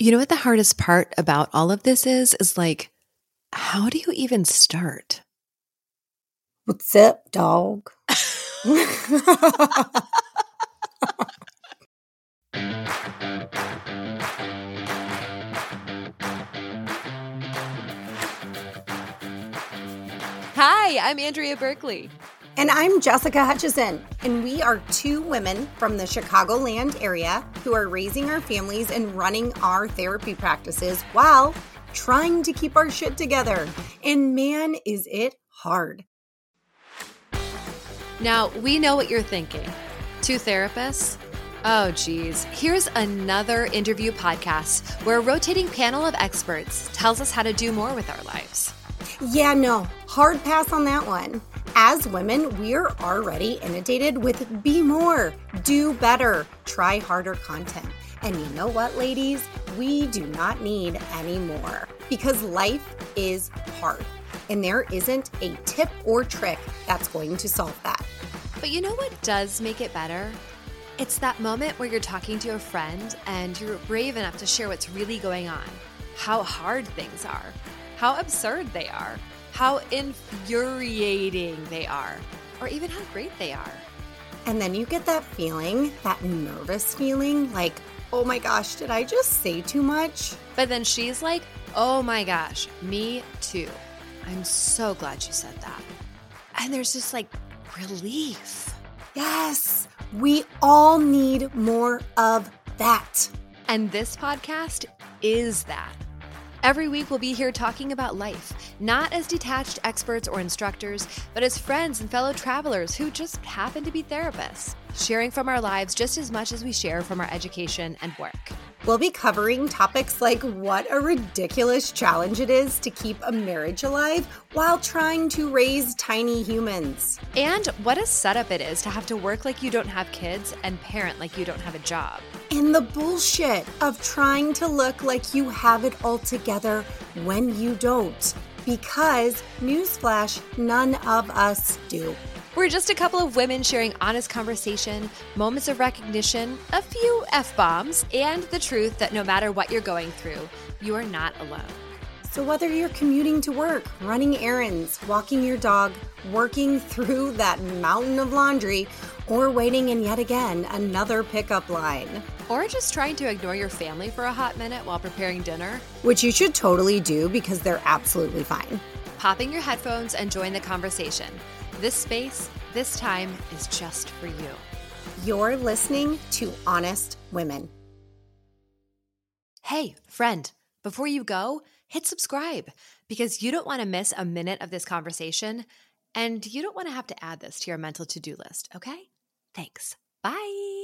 You know what the hardest part about all of this is? Is like, how do you even start? What's up, dog? Hi, I'm Andrea Berkeley. And I'm Jessica Hutchison, and we are two women from the Chicagoland area who are raising our families and running our therapy practices while trying to keep our shit together. And man, is it hard. Now, we know what you're thinking. Two therapists? Oh, geez. Here's another interview podcast where a rotating panel of experts tells us how to do more with our lives. Yeah, no, hard pass on that one. As women, we're already inundated with be more, do better, try harder content. And you know what, ladies? We do not need any more because life is hard. And there isn't a tip or trick that's going to solve that. But you know what does make it better? It's that moment where you're talking to a friend and you're brave enough to share what's really going on, how hard things are, how absurd they are how infuriating they are, or even how great they are. And then you get that feeling, that nervous feeling, like, oh my gosh, did I just say too much? But then she's like, oh my gosh, me too. I'm so glad you said that. And there's just like relief. Yes, we all need more of that. And this podcast is that. Every week, we'll be here talking about life, not as detached experts or instructors, but as friends and fellow travelers who just happen to be therapists, sharing from our lives just as much as we share from our education and work. We'll be covering topics like what a ridiculous challenge it is to keep a marriage alive while trying to raise tiny humans. And what a setup it is to have to work like you don't have kids and parent like you don't have a job. And the bullshit of trying to look like you have it all together when you don't. Because, newsflash, none of us do. We're just a couple of women sharing honest conversation, moments of recognition, a few F bombs, and the truth that no matter what you're going through, you are not alone. So, whether you're commuting to work, running errands, walking your dog, working through that mountain of laundry, or waiting in yet again another pickup line, or just trying to ignore your family for a hot minute while preparing dinner, which you should totally do because they're absolutely fine. Popping your headphones and join the conversation. This space, this time is just for you. You're listening to Honest Women. Hey, friend, before you go, hit subscribe because you don't want to miss a minute of this conversation and you don't want to have to add this to your mental to do list, okay? Thanks. Bye.